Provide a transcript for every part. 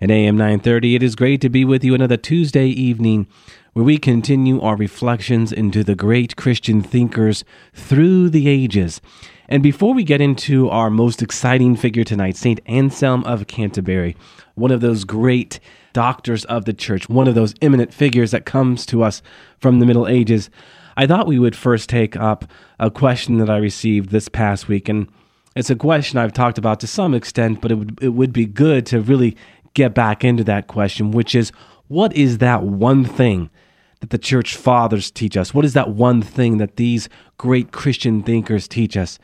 and AM 930. It is great to be with you another Tuesday evening where we continue our reflections into the great Christian thinkers through the ages. And before we get into our most exciting figure tonight, St. Anselm of Canterbury, one of those great doctors of the church, one of those eminent figures that comes to us from the Middle Ages, I thought we would first take up a question that I received this past week. And it's a question I've talked about to some extent, but it would, it would be good to really get back into that question, which is what is that one thing that the church fathers teach us? What is that one thing that these great Christian thinkers teach us?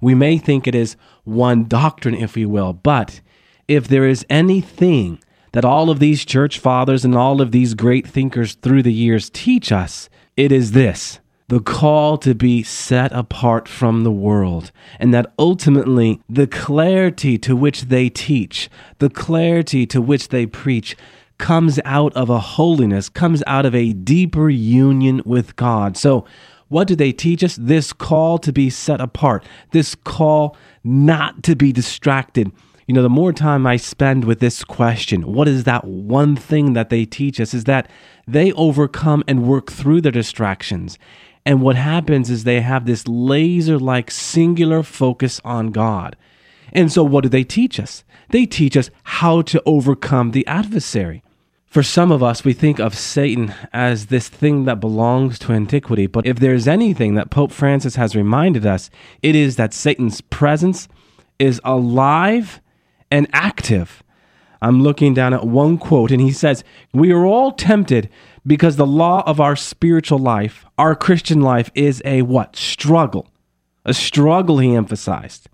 We may think it is one doctrine, if you will, but if there is anything that all of these church fathers and all of these great thinkers through the years teach us, it is this the call to be set apart from the world, and that ultimately the clarity to which they teach, the clarity to which they preach, comes out of a holiness, comes out of a deeper union with God. So, what do they teach us? This call to be set apart, this call not to be distracted. You know, the more time I spend with this question, what is that one thing that they teach us? Is that they overcome and work through their distractions and what happens is they have this laser like singular focus on God. And so, what do they teach us? They teach us how to overcome the adversary. For some of us, we think of Satan as this thing that belongs to antiquity. But if there's anything that Pope Francis has reminded us, it is that Satan's presence is alive and active. I'm looking down at one quote, and he says, We are all tempted because the law of our spiritual life, our Christian life, is a what? Struggle. A struggle, he emphasized.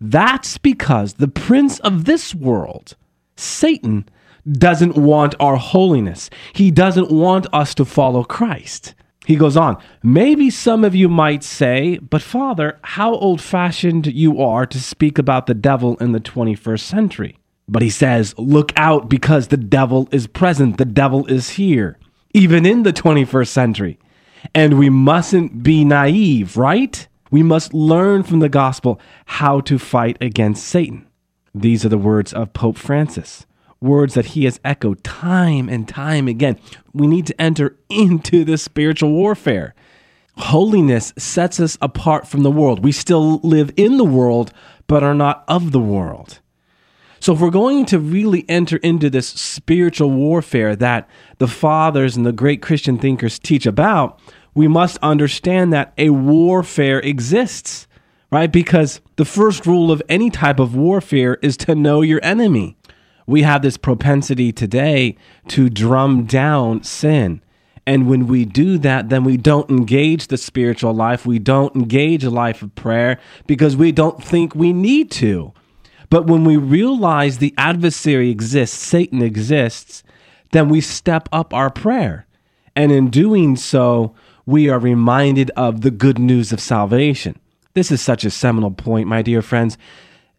That's because the prince of this world, Satan, doesn't want our holiness. He doesn't want us to follow Christ. He goes on, maybe some of you might say, but Father, how old fashioned you are to speak about the devil in the 21st century. But he says, look out because the devil is present, the devil is here even in the 21st century. And we mustn't be naive, right? We must learn from the gospel how to fight against Satan. These are the words of Pope Francis, words that he has echoed time and time again. We need to enter into this spiritual warfare. Holiness sets us apart from the world. We still live in the world, but are not of the world. So, if we're going to really enter into this spiritual warfare that the fathers and the great Christian thinkers teach about, we must understand that a warfare exists, right? Because the first rule of any type of warfare is to know your enemy. We have this propensity today to drum down sin. And when we do that, then we don't engage the spiritual life. We don't engage a life of prayer because we don't think we need to. But when we realize the adversary exists, Satan exists, then we step up our prayer. And in doing so, we are reminded of the good news of salvation. This is such a seminal point, my dear friends.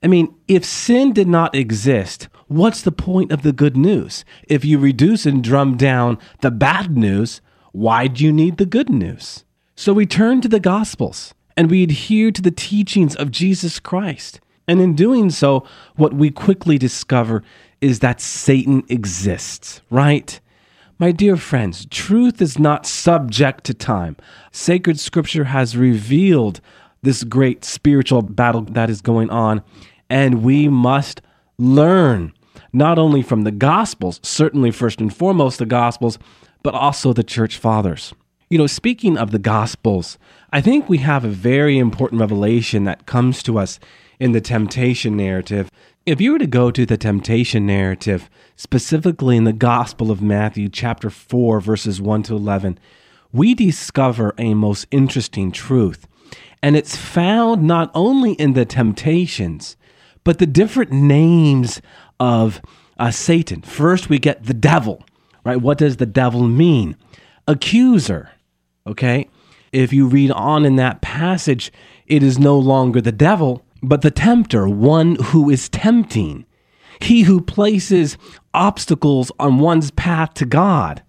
I mean, if sin did not exist, what's the point of the good news? If you reduce and drum down the bad news, why do you need the good news? So we turn to the Gospels and we adhere to the teachings of Jesus Christ. And in doing so, what we quickly discover is that Satan exists, right? My dear friends, truth is not subject to time. Sacred scripture has revealed this great spiritual battle that is going on, and we must learn not only from the Gospels, certainly first and foremost the Gospels, but also the church fathers. You know, speaking of the Gospels, I think we have a very important revelation that comes to us in the temptation narrative. If you were to go to the temptation narrative, specifically in the Gospel of Matthew, chapter 4, verses 1 to 11, we discover a most interesting truth. And it's found not only in the temptations, but the different names of uh, Satan. First, we get the devil, right? What does the devil mean? Accuser, okay? If you read on in that passage, it is no longer the devil, but the tempter, one who is tempting. He who places obstacles on one's path to God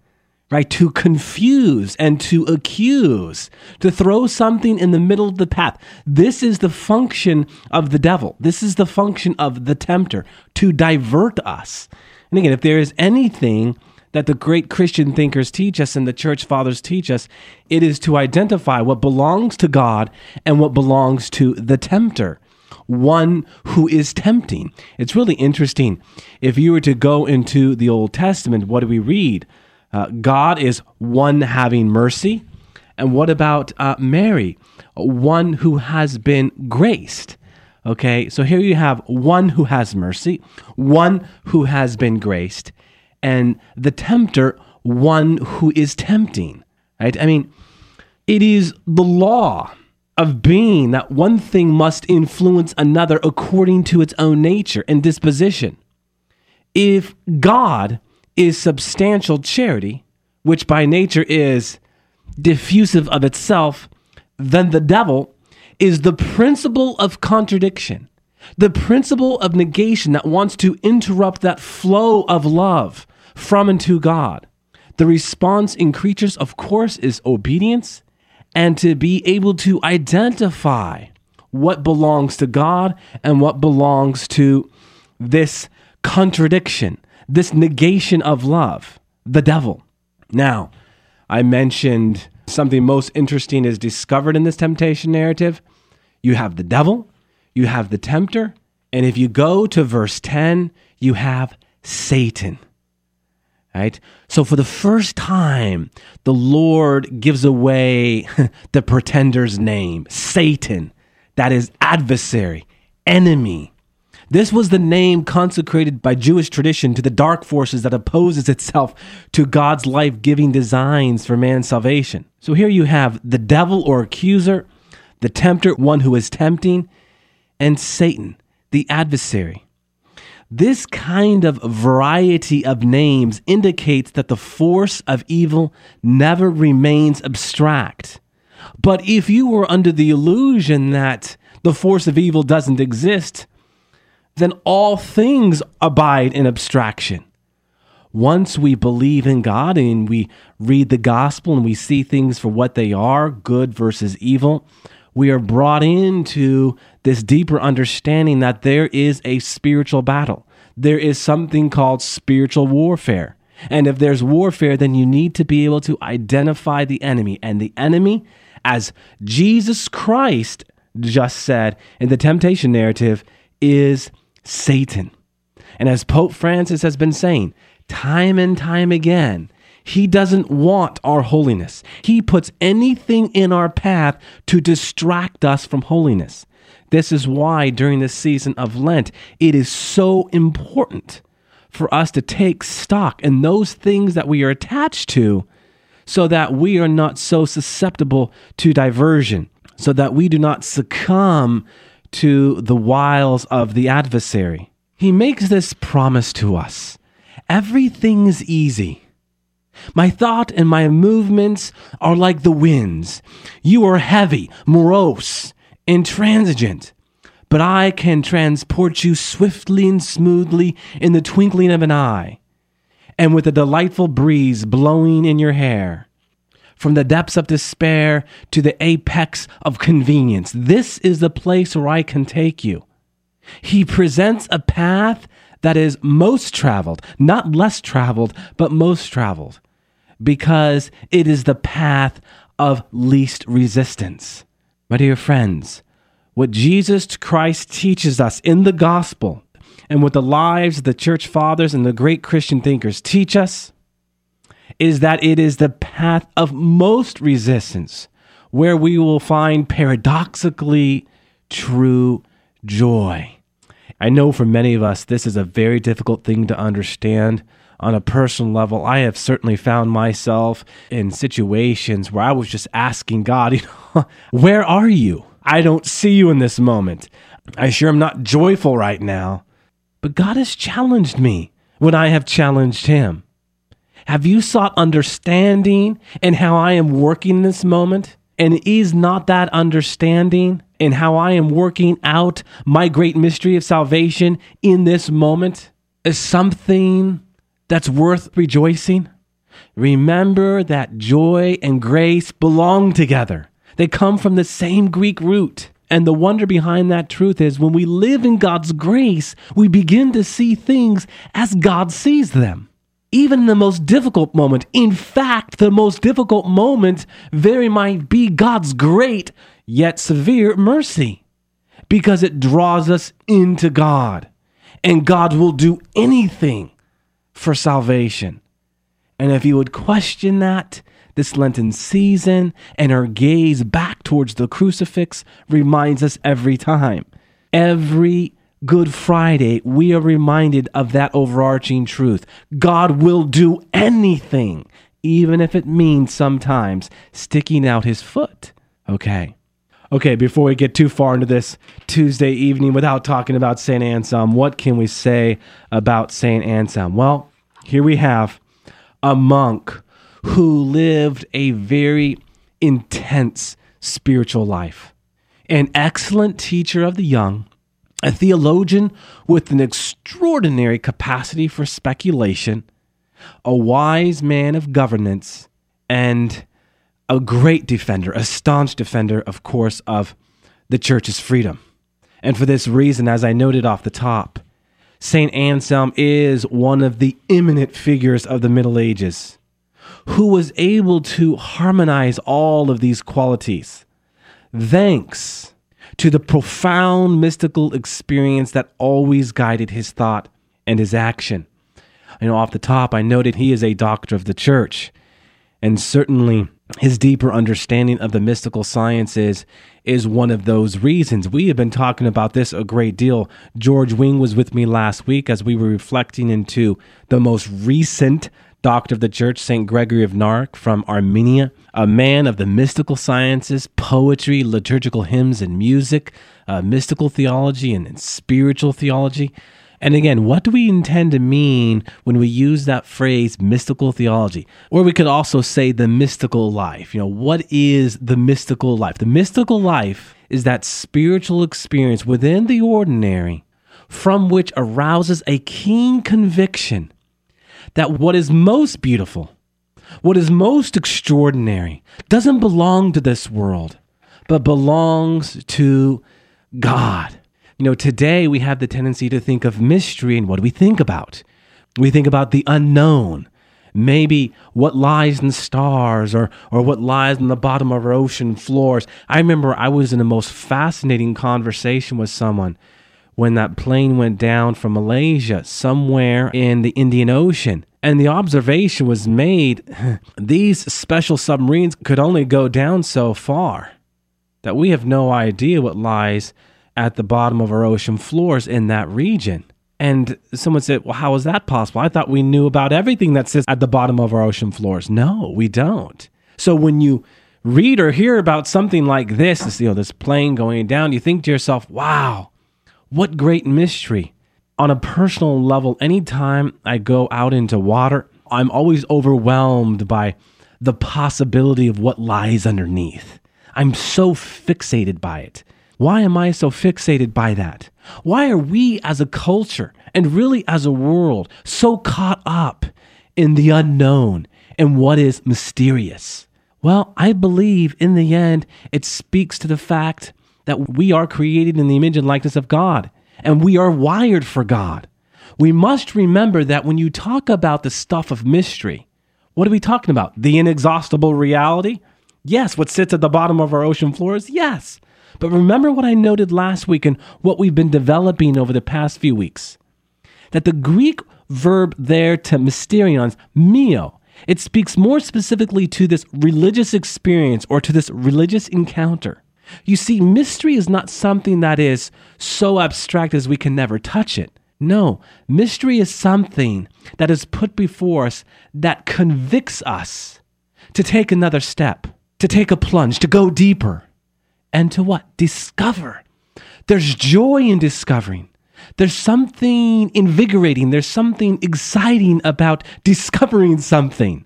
right? To confuse and to accuse, to throw something in the middle of the path. This is the function of the devil. This is the function of the tempter to divert us. And again, if there is anything that the great Christian thinkers teach us and the church fathers teach us, it is to identify what belongs to God and what belongs to the tempter one who is tempting. It's really interesting. If you were to go into the Old Testament, what do we read? Uh, God is one having mercy. And what about uh, Mary? One who has been graced. Okay, so here you have one who has mercy, one who has been graced, and the tempter, one who is tempting. Right? I mean, it is the law of being that one thing must influence another according to its own nature and disposition. If God is substantial charity, which by nature is diffusive of itself, then the devil is the principle of contradiction, the principle of negation that wants to interrupt that flow of love from and to God. The response in creatures, of course, is obedience and to be able to identify what belongs to God and what belongs to this contradiction, this negation of love, the devil. Now, I mentioned something most interesting is discovered in this temptation narrative. You have the devil, you have the tempter, and if you go to verse 10, you have Satan. Right? So, for the first time, the Lord gives away the pretender's name, Satan, that is adversary, enemy. This was the name consecrated by Jewish tradition to the dark forces that opposes itself to God's life-giving designs for man's salvation. So here you have the devil or accuser, the tempter, one who is tempting, and Satan, the adversary. This kind of variety of names indicates that the force of evil never remains abstract. But if you were under the illusion that the force of evil doesn't exist, then all things abide in abstraction. Once we believe in God and we read the gospel and we see things for what they are, good versus evil, we are brought into this deeper understanding that there is a spiritual battle. There is something called spiritual warfare. And if there's warfare, then you need to be able to identify the enemy. And the enemy, as Jesus Christ just said in the temptation narrative, is Satan. And as Pope Francis has been saying time and time again, he doesn't want our holiness. He puts anything in our path to distract us from holiness. This is why during this season of Lent, it is so important for us to take stock in those things that we are attached to so that we are not so susceptible to diversion, so that we do not succumb to the wiles of the adversary. He makes this promise to us everything's easy. My thought and my movements are like the winds. You are heavy, morose, intransigent, but I can transport you swiftly and smoothly in the twinkling of an eye, and with a delightful breeze blowing in your hair from the depths of despair to the apex of convenience. This is the place where I can take you. He presents a path that is most traveled, not less traveled, but most traveled, because it is the path of least resistance. My dear friends, what Jesus Christ teaches us in the gospel and what the lives of the church fathers and the great Christian thinkers teach us is that it is the path of most resistance where we will find paradoxically true joy. I know for many of us, this is a very difficult thing to understand on a personal level. I have certainly found myself in situations where I was just asking God, you know, where are you? I don't see you in this moment. I sure am not joyful right now. But God has challenged me when I have challenged him? Have you sought understanding in how I am working in this moment? And is not that understanding in how I am working out my great mystery of salvation in this moment is something that's worth rejoicing? Remember that joy and grace belong together. They come from the same Greek root. And the wonder behind that truth is when we live in God's grace, we begin to see things as God sees them. Even in the most difficult moment, in fact, the most difficult moment very might be God's great yet severe mercy because it draws us into God. And God will do anything for salvation. And if you would question that this Lenten season and our gaze back towards the crucifix reminds us every time. Every Good Friday, we are reminded of that overarching truth. God will do anything, even if it means sometimes sticking out his foot. Okay. Okay, before we get too far into this Tuesday evening without talking about St. Anselm, what can we say about St. Anselm? Well, here we have a monk who lived a very intense spiritual life, an excellent teacher of the young, a theologian with an extraordinary capacity for speculation, a wise man of governance, and a great defender, a staunch defender, of course, of the church's freedom. And for this reason, as I noted off the top, St. Anselm is one of the eminent figures of the Middle Ages who was able to harmonize all of these qualities. Thanks to the profound mystical experience that always guided his thought and his action. You know, off the top, I noted he is a doctor of the church, and certainly his deeper understanding of the mystical sciences is one of those reasons. We have been talking about this a great deal. George Wing was with me last week as we were reflecting into the most recent doctor of the church, St. Gregory of Narek from Armenia, a man of the mystical sciences, poetry, liturgical hymns and music, uh, mystical theology, and, and spiritual theology. And again, what do we intend to mean when we use that phrase mystical theology? Or we could also say the mystical life. You know, what is the mystical life? The mystical life is that spiritual experience within the ordinary from which arouses a keen conviction that what is most beautiful, what is most extraordinary, doesn't belong to this world, but belongs to God. You know, today we have the tendency to think of mystery, and what do we think about? We think about the unknown, maybe what lies in stars or, or what lies in the bottom of our ocean floors. I remember I was in the most fascinating conversation with someone when that plane went down from Malaysia somewhere in the Indian Ocean. And the observation was made these special submarines could only go down so far, that we have no idea what lies at the bottom of our ocean floors in that region. And someone said, Well, how is that possible? I thought we knew about everything that sits at the bottom of our ocean floors. No, we don't. So when you read or hear about something like this, you know, this plane going down, you think to yourself, wow, what great mystery. On a personal level, anytime I go out into water, I'm always overwhelmed by the possibility of what lies underneath. I'm so fixated by it. Why am I so fixated by that? Why are we as a culture and really as a world so caught up in the unknown and what is mysterious? Well, I believe in the end it speaks to the fact that we are created in the image and likeness of God, and we are wired for God. We must remember that when you talk about the stuff of mystery, what are we talking about? The inexhaustible reality? Yes. What sits at the bottom of our ocean floors? Yes. But remember what I noted last week and what we've been developing over the past few weeks that the Greek verb there to mysterions, mio, it speaks more specifically to this religious experience or to this religious encounter. You see, mystery is not something that is so abstract as we can never touch it. No, mystery is something that is put before us that convicts us to take another step, to take a plunge, to go deeper, and to what? Discover. There's joy in discovering. There's something invigorating, there's something exciting about discovering something.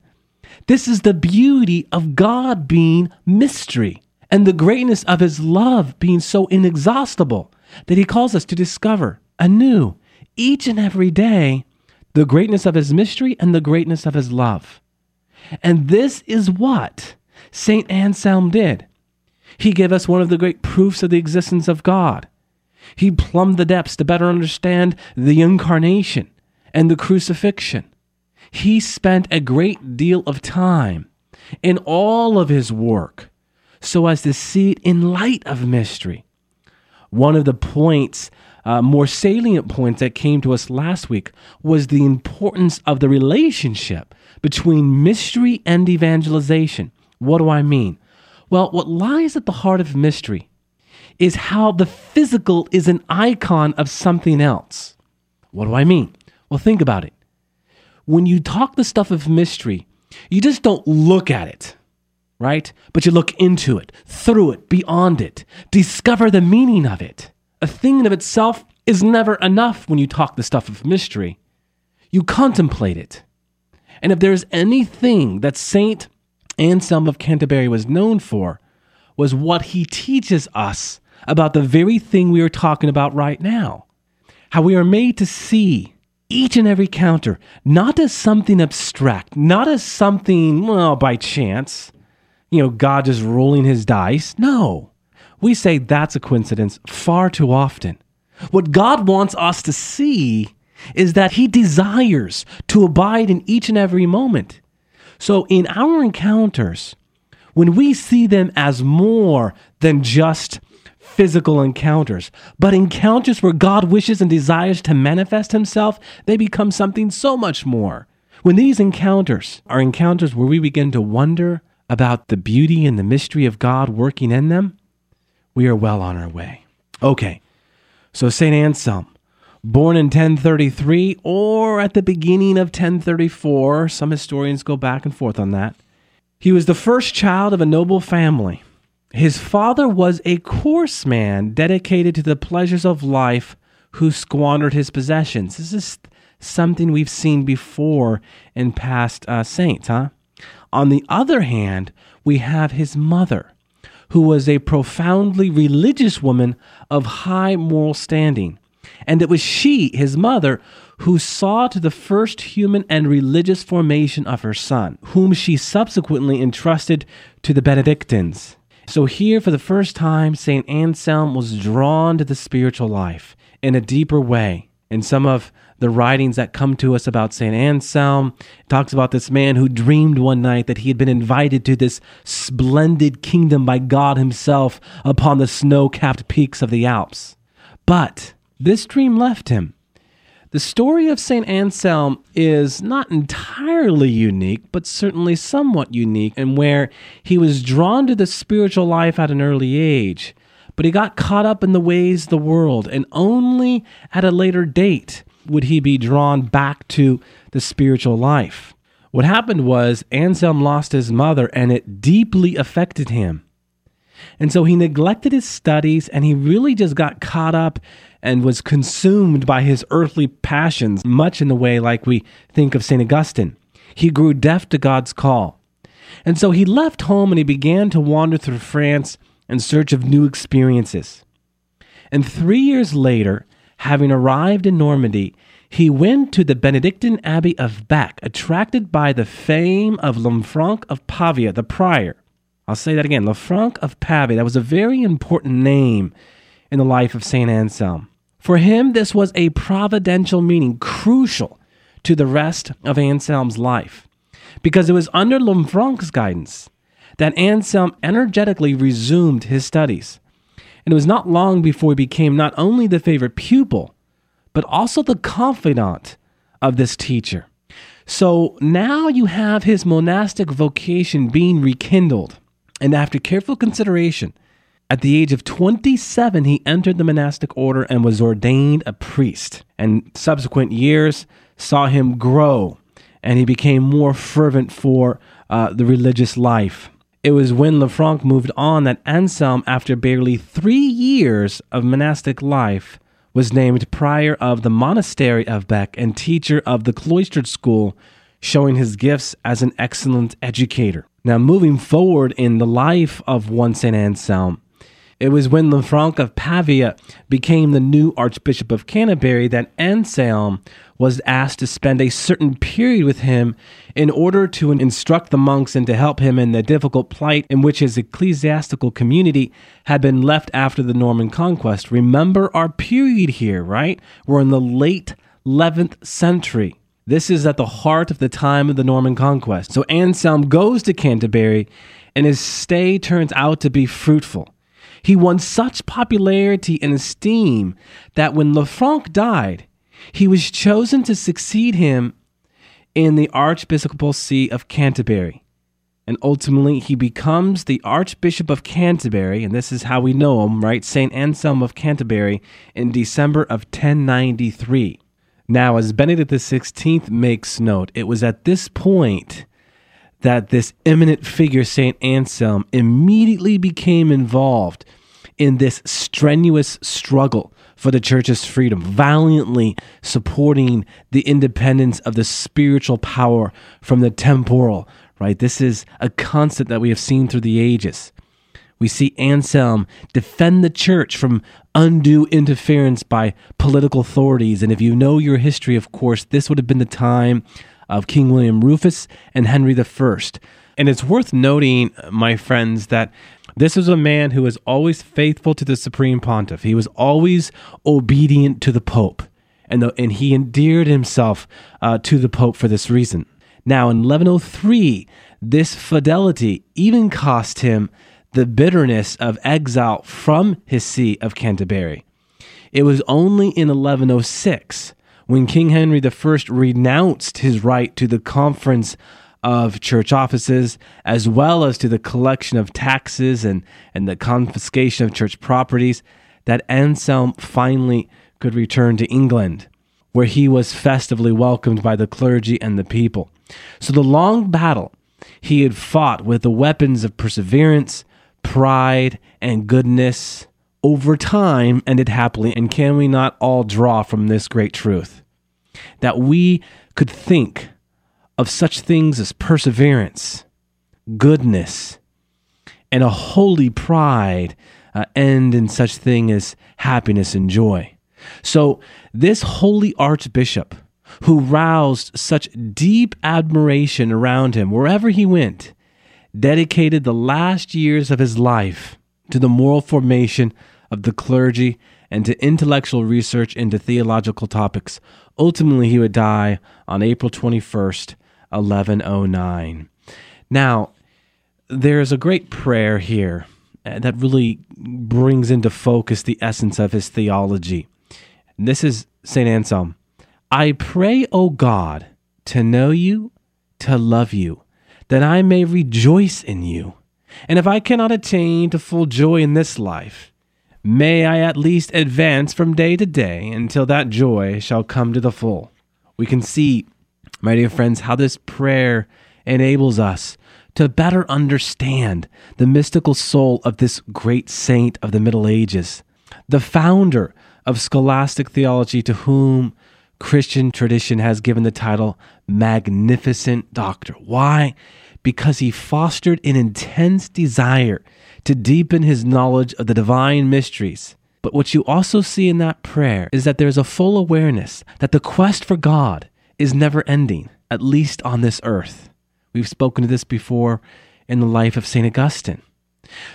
This is the beauty of God being mystery and the greatness of his love being so inexhaustible that he calls us to discover anew each and every day the greatness of his mystery and the greatness of his love. And this is what St. Anselm did. He gave us one of the great proofs of the existence of God. He plumbed the depths to better understand the incarnation and the crucifixion he spent a great deal of time in all of his work so as to see it in light of mystery. One of the points, uh, more salient points that came to us last week was the importance of the relationship between mystery and evangelization. What do I mean? Well, what lies at the heart of mystery is how the physical is an icon of something else. What do I mean? Well, think about it when you talk the stuff of mystery, you just don't look at it, right? But you look into it, through it, beyond it, discover the meaning of it. A thing in of itself is never enough when you talk the stuff of mystery. You contemplate it. And if there's anything that Saint Anselm of Canterbury was known for, was what he teaches us about the very thing we are talking about right now. How we are made to see each and every counter, not as something abstract, not as something, well, by chance, you know, God just rolling his dice. No. We say that's a coincidence far too often. What God wants us to see is that he desires to abide in each and every moment. So in our encounters, when we see them as more than just physical encounters, but encounters where God wishes and desires to manifest himself, they become something so much more. When these encounters are encounters where we begin to wonder about the beauty and the mystery of God working in them, we are well on our way. Okay, so St. Anselm, born in 1033 or at the beginning of 1034, some historians go back and forth on that. He was the first child of a noble family. His father was a coarse man dedicated to the pleasures of life who squandered his possessions. This is something we've seen before in past uh, saints, huh? On the other hand, we have his mother, who was a profoundly religious woman of high moral standing. And it was she, his mother, who saw to the first human and religious formation of her son, whom she subsequently entrusted to the Benedictines. So, here for the first time, St. Anselm was drawn to the spiritual life in a deeper way. In some of the writings that come to us about St. Anselm, talks about this man who dreamed one night that he had been invited to this splendid kingdom by God Himself upon the snow capped peaks of the Alps. But this dream left him the story of St. Anselm is not entirely unique, but certainly somewhat unique, and where he was drawn to the spiritual life at an early age, but he got caught up in the ways of the world, and only at a later date would he be drawn back to the spiritual life. What happened was Anselm lost his mother, and it deeply affected him. And so he neglected his studies and he really just got caught up and was consumed by his earthly passions, much in the way like we think of St. Augustine. He grew deaf to God's call. And so he left home and he began to wander through France in search of new experiences. And three years later, having arrived in Normandy, he went to the Benedictine Abbey of Bec, attracted by the fame of Lanfranc of Pavia, the prior. I'll say that again Lanfranc of Pavia. That was a very important name in the life of St. Anselm. For him, this was a providential meaning, crucial to the rest of Anselm's life, because it was under Lanfranc's guidance that Anselm energetically resumed his studies. And it was not long before he became not only the favorite pupil, but also the confidant of this teacher. So now you have his monastic vocation being rekindled. And after careful consideration, at the age of 27, he entered the monastic order and was ordained a priest. And subsequent years saw him grow, and he became more fervent for uh, the religious life. It was when Lanfranc moved on that Anselm, after barely three years of monastic life, was named prior of the monastery of Bec and teacher of the cloistered school, showing his gifts as an excellent educator. Now, moving forward in the life of one St. Anselm, it was when Lanfranc of Pavia became the new Archbishop of Canterbury that Anselm was asked to spend a certain period with him in order to instruct the monks and to help him in the difficult plight in which his ecclesiastical community had been left after the Norman conquest. Remember our period here, right? We're in the late 11th century. This is at the heart of the time of the Norman conquest. So Anselm goes to Canterbury, and his stay turns out to be fruitful. He won such popularity and esteem that when Lanfranc died, he was chosen to succeed him in the Archiepiscopal See of Canterbury. And ultimately, he becomes the Archbishop of Canterbury, and this is how we know him, right? St. Anselm of Canterbury in December of 1093. Now, as Benedict XVI makes note, it was at this point that this eminent figure, St. Anselm, immediately became involved in this strenuous struggle for the church's freedom, valiantly supporting the independence of the spiritual power from the temporal, right? This is a constant that we have seen through the ages. We see Anselm defend the church from undue interference by political authorities. And if you know your history, of course, this would have been the time of King William Rufus and Henry I. And it's worth noting, my friends, that this was a man who was always faithful to the supreme pontiff. He was always obedient to the pope, and, the, and he endeared himself uh, to the pope for this reason. Now, in 1103, this fidelity even cost him the bitterness of exile from his see of Canterbury. It was only in 1106 when King Henry I renounced his right to the conference of church offices, as well as to the collection of taxes and, and the confiscation of church properties, that Anselm finally could return to England, where he was festively welcomed by the clergy and the people. So the long battle he had fought with the weapons of perseverance, pride, and goodness over time ended happily. And can we not all draw from this great truth? That we could think of such things as perseverance, goodness, and a holy pride uh, end in such thing as happiness and joy. So, this holy archbishop who roused such deep admiration around him wherever he went, dedicated the last years of his life to the moral formation of the clergy and to intellectual research into theological topics. Ultimately, he would die on April 21st, 1109. Now, there's a great prayer here uh, that really brings into focus the essence of his theology. This is St. Anselm. I pray, O God, to know you, to love you, that I may rejoice in you. And if I cannot attain to full joy in this life, may I at least advance from day to day until that joy shall come to the full. We can see my dear friends, how this prayer enables us to better understand the mystical soul of this great saint of the Middle Ages, the founder of scholastic theology, to whom Christian tradition has given the title Magnificent Doctor. Why? Because he fostered an intense desire to deepen his knowledge of the divine mysteries. But what you also see in that prayer is that there's a full awareness that the quest for God is never ending, at least on this earth. We've spoken to this before in the life of St. Augustine.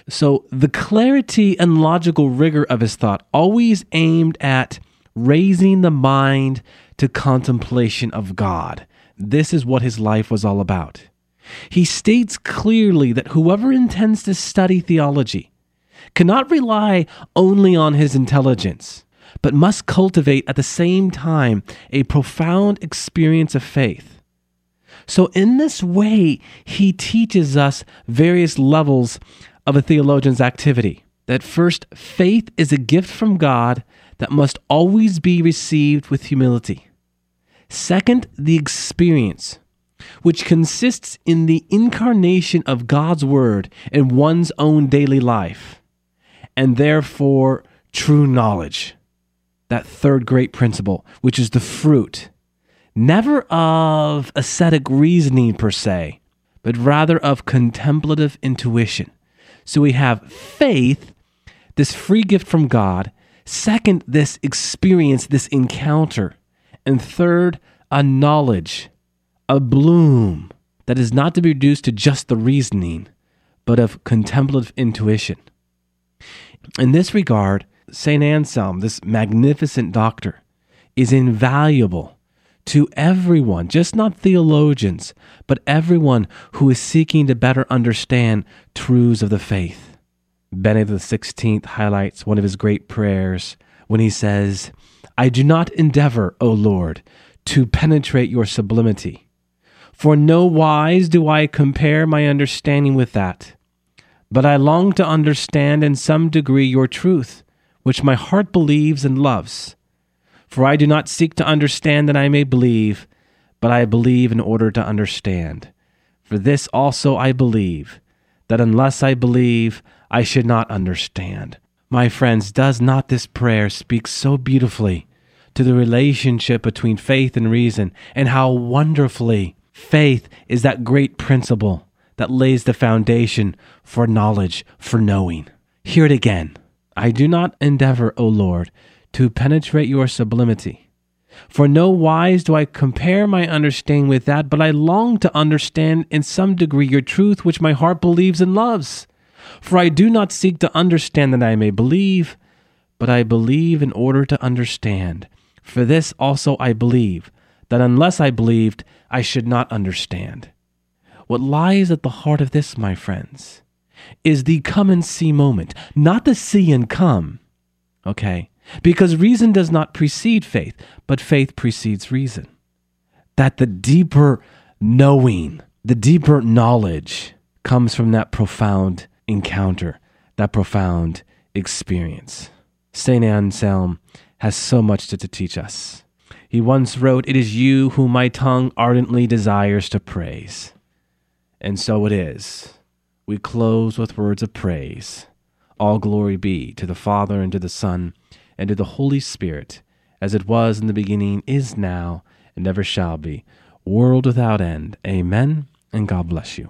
So, the clarity and logical rigor of his thought always aimed at raising the mind to contemplation of God. This is what his life was all about. He states clearly that whoever intends to study theology cannot rely only on his intelligence, but must cultivate at the same time a profound experience of faith. So, in this way, he teaches us various levels of a theologian's activity. That first, faith is a gift from God that must always be received with humility. Second, the experience, which consists in the incarnation of God's Word in one's own daily life, and therefore true knowledge that third great principle, which is the fruit, never of ascetic reasoning per se, but rather of contemplative intuition. So we have faith, this free gift from God. Second, this experience, this encounter. And third, a knowledge, a bloom that is not to be reduced to just the reasoning, but of contemplative intuition. In this regard, St. Anselm, this magnificent doctor, is invaluable to everyone, just not theologians, but everyone who is seeking to better understand truths of the faith. Benedict XVI highlights one of his great prayers when he says, I do not endeavor, O Lord, to penetrate your sublimity, for no wise do I compare my understanding with that. But I long to understand in some degree your truth, which my heart believes and loves for I do not seek to understand that I may believe, but I believe in order to understand. For this also I believe, that unless I believe, I should not understand. My friends, does not this prayer speak so beautifully to the relationship between faith and reason, and how wonderfully faith is that great principle that lays the foundation for knowledge, for knowing? Hear it again. I do not endeavor, O Lord, to penetrate your sublimity. For no wise do I compare my understanding with that, but I long to understand in some degree your truth, which my heart believes and loves. For I do not seek to understand that I may believe, but I believe in order to understand. For this also I believe, that unless I believed, I should not understand. What lies at the heart of this, my friends, is the come and see moment, not the see and come. Okay? Because reason does not precede faith, but faith precedes reason. That the deeper knowing, the deeper knowledge comes from that profound encounter, that profound experience. St. Anselm has so much to, to teach us. He once wrote, It is you whom my tongue ardently desires to praise. And so it is. We close with words of praise. All glory be to the Father and to the Son and to the Holy Spirit, as it was in the beginning, is now, and ever shall be, world without end. Amen, and God bless you.